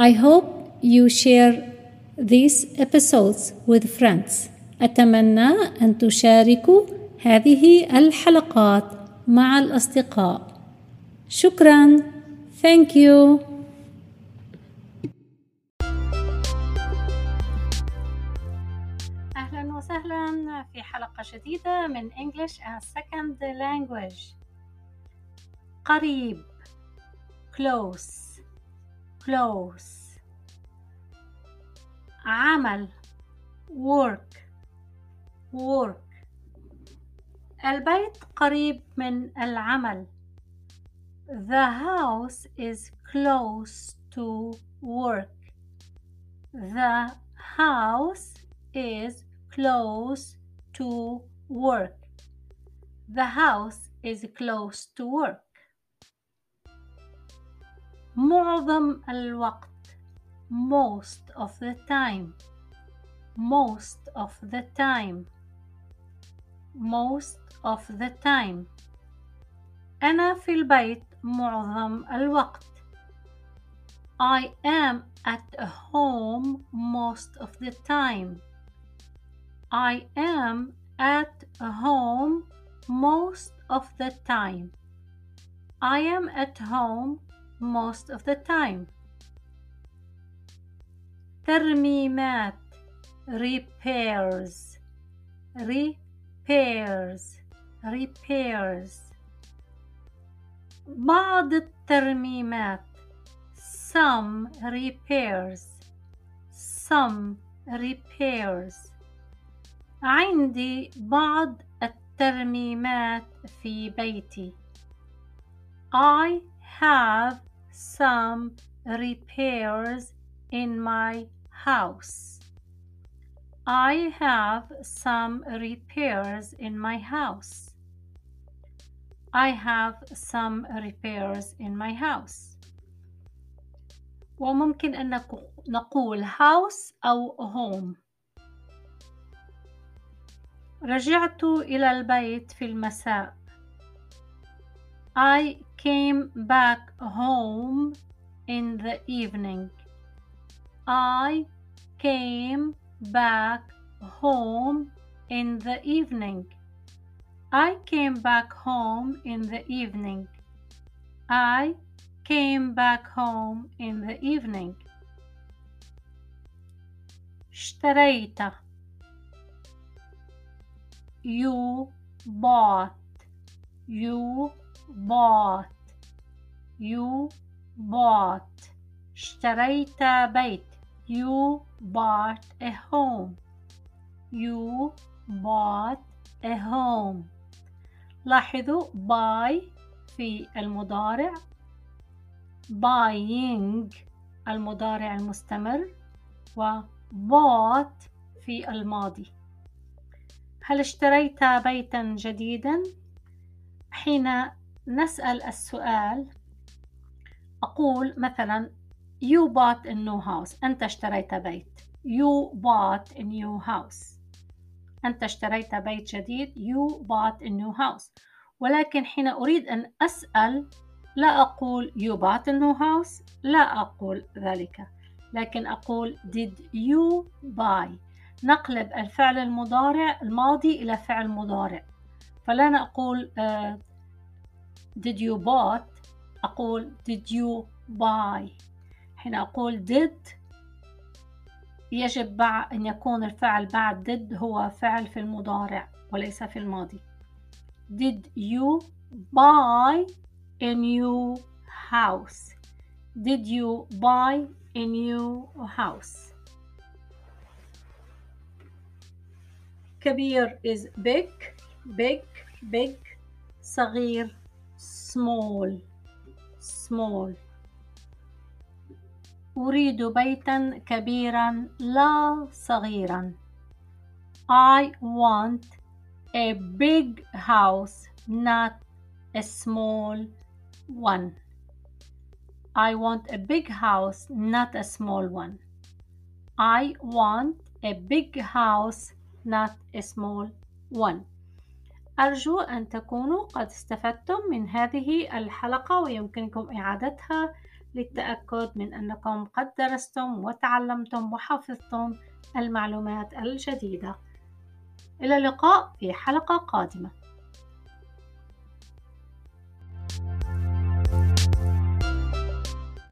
I hope you share these episodes with friends. أتمنى أن تشاركوا هذه الحلقات مع الأصدقاء. شكرا. Thank you. أهلا وسهلا في حلقة جديدة من English as Second Language. قريب close close عمل work work البيت قريب من العمل The house is close to work. The house is close to work. The house is close to work. معظم الوقت most of the time most of the time most of the time أنا في البيت معظم الوقت I am at home most of the time I am at home most of the time I am at home most of the time ترميمات repairs repairs repairs بعض الترميمات some repairs some repairs عندي بعض الترميمات في بيتي I have some repairs in my house. I have some repairs in my house. I have some repairs in my house. وممكن أن نقول house أو home. رجعت إلى البيت في المساء. I came back home in the evening. I came back home in the evening. I came back home in the evening. I came back home in the evening. اشتريت You bought You bought You bought اشتريت بيت. You bought a home. You bought a home. لاحظوا buy في المضارع. buying المضارع المستمر. و bought في الماضي. هل اشتريت بيتا جديدا؟ حين نسأل السؤال. أقول مثلا You bought a new house. أنت اشتريت بيت. You bought a new house. أنت اشتريت بيت جديد. You bought a new house. ولكن حين أريد أن أسأل لا أقول You bought a new house. لا أقول ذلك. لكن أقول Did you buy? نقلب الفعل المضارع الماضي إلى فعل مضارع. فلا نقول uh, Did you bought أقول Did you buy حين أقول did يجب أن يكون الفعل بعد did هو فعل في المضارع وليس في الماضي Did you buy a new house? Did you buy a new house? كبير is big big big صغير small small أريد بيتا كبيرا لا صغيرا I want a big house not a small one I want a big house not a small one I want a big house not a small one أرجو أن تكونوا قد استفدتم من هذه الحلقة ويمكنكم إعادتها للتأكد من أنكم قد درستم وتعلمتم وحفظتم المعلومات الجديدة. إلى اللقاء في حلقة قادمة.